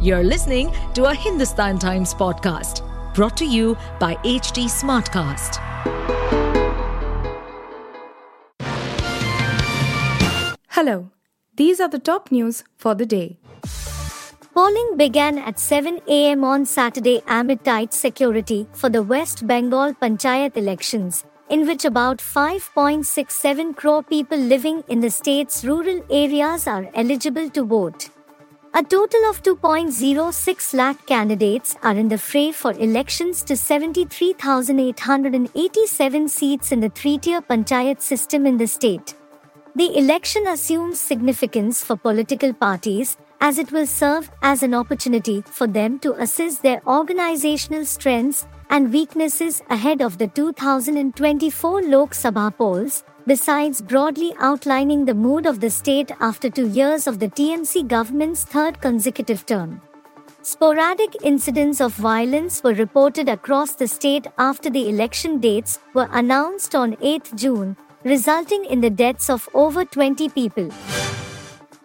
You're listening to a Hindustan Times podcast brought to you by HT Smartcast. Hello, these are the top news for the day. Polling began at 7 am on Saturday amid tight security for the West Bengal Panchayat elections, in which about 5.67 crore people living in the state's rural areas are eligible to vote. A total of 2.06 lakh candidates are in the fray for elections to 73,887 seats in the three tier panchayat system in the state. The election assumes significance for political parties as it will serve as an opportunity for them to assess their organizational strengths and weaknesses ahead of the 2024 Lok Sabha polls, besides broadly outlining the mood of the state after two years of the TMC government's third consecutive term. Sporadic incidents of violence were reported across the state after the election dates were announced on 8 June, resulting in the deaths of over 20 people.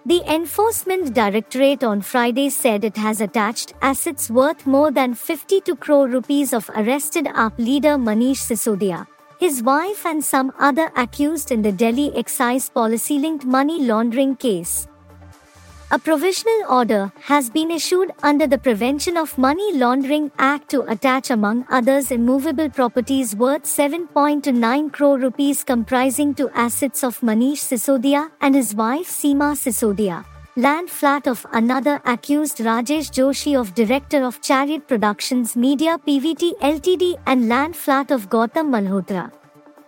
The Enforcement Directorate on Friday said it has attached assets worth more than 52 crore rupees of arrested AAP leader Manish Sisodia, his wife and some other accused in the Delhi excise policy linked money laundering case. A provisional order has been issued under the Prevention of Money Laundering Act to attach, among others, immovable properties worth 7.9 crore rupees comprising two assets of Manish Sisodia and his wife Seema Sisodia. Land flat of another accused Rajesh Joshi of Director of Chariot Productions Media PVT Ltd and land flat of Gautam Malhotra.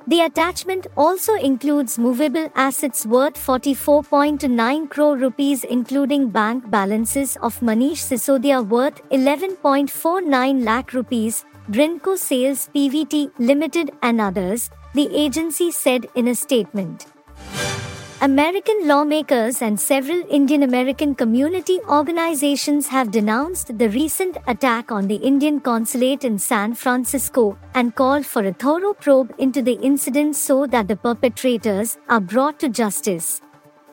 The attachment also includes movable assets worth 44.9 crore rupees including bank balances of Manish Sisodia worth 11.49 lakh rupees, Brindco Sales PVT Limited and others, the agency said in a statement. American lawmakers and several Indian American community organizations have denounced the recent attack on the Indian consulate in San Francisco and called for a thorough probe into the incident so that the perpetrators are brought to justice.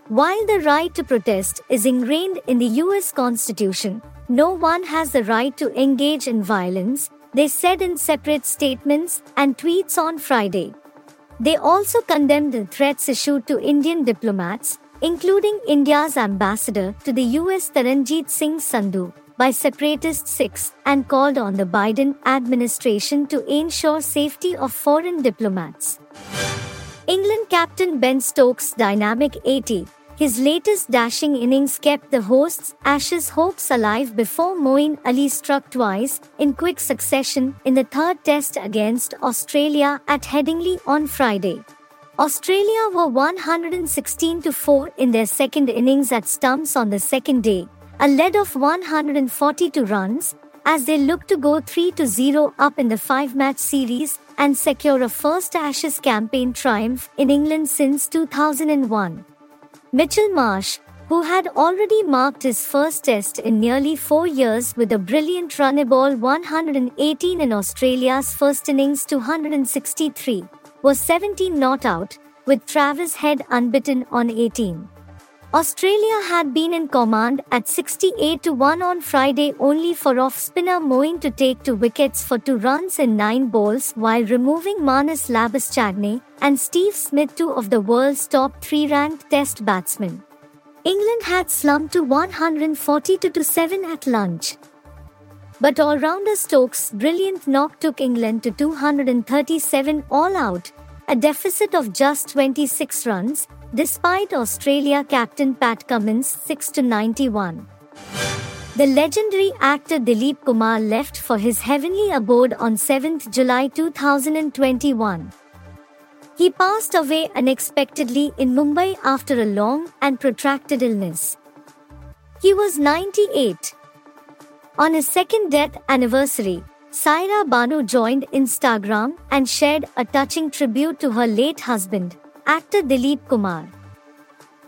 While the right to protest is ingrained in the US Constitution, no one has the right to engage in violence, they said in separate statements and tweets on Friday. They also condemned the threats issued to Indian diplomats, including India's ambassador to the US Taranjeet Singh Sandhu, by separatist Sikhs, and called on the Biden administration to ensure safety of foreign diplomats. England captain Ben Stokes' dynamic 80 his latest dashing innings kept the hosts' Ashes hopes alive before Moeen Ali struck twice in quick succession in the third test against Australia at Headingley on Friday. Australia were 116 to 4 in their second innings at stumps on the second day, a lead of 142 runs, as they look to go 3 to 0 up in the five match series and secure a first Ashes campaign triumph in England since 2001. Mitchell Marsh, who had already marked his first test in nearly four years with a brilliant runnable 118 in Australia's first innings 263, was 17 not out, with Travis Head unbeaten on 18. Australia had been in command at 68 to 1 on Friday only for off spinner Moeen to take two wickets for two runs in nine balls while removing Marnus Labuschagne and Steve Smith, two of the world's top three ranked test batsmen. England had slumped to 142 to 7 at lunch. But all rounder Stokes' brilliant knock took England to 237 all out, a deficit of just 26 runs, despite Australia captain Pat Cummins 6 to 91. The legendary actor Dilip Kumar left for his heavenly abode on 7th July 2021. He passed away unexpectedly in Mumbai after a long and protracted illness. He was 98. On his second death anniversary, Saira Banu joined Instagram and shared a touching tribute to her late husband, actor Dilip Kumar.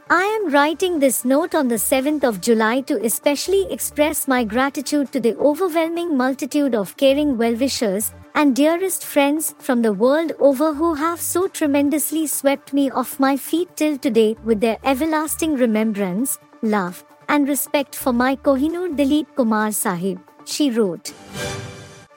I am writing this note on the 7th of July to especially express my gratitude to the overwhelming multitude of caring well wishers and dearest friends from the world over who have so tremendously swept me off my feet till today with their everlasting remembrance, love, and respect for my Kohinoor Dilip Kumar Sahib, she wrote.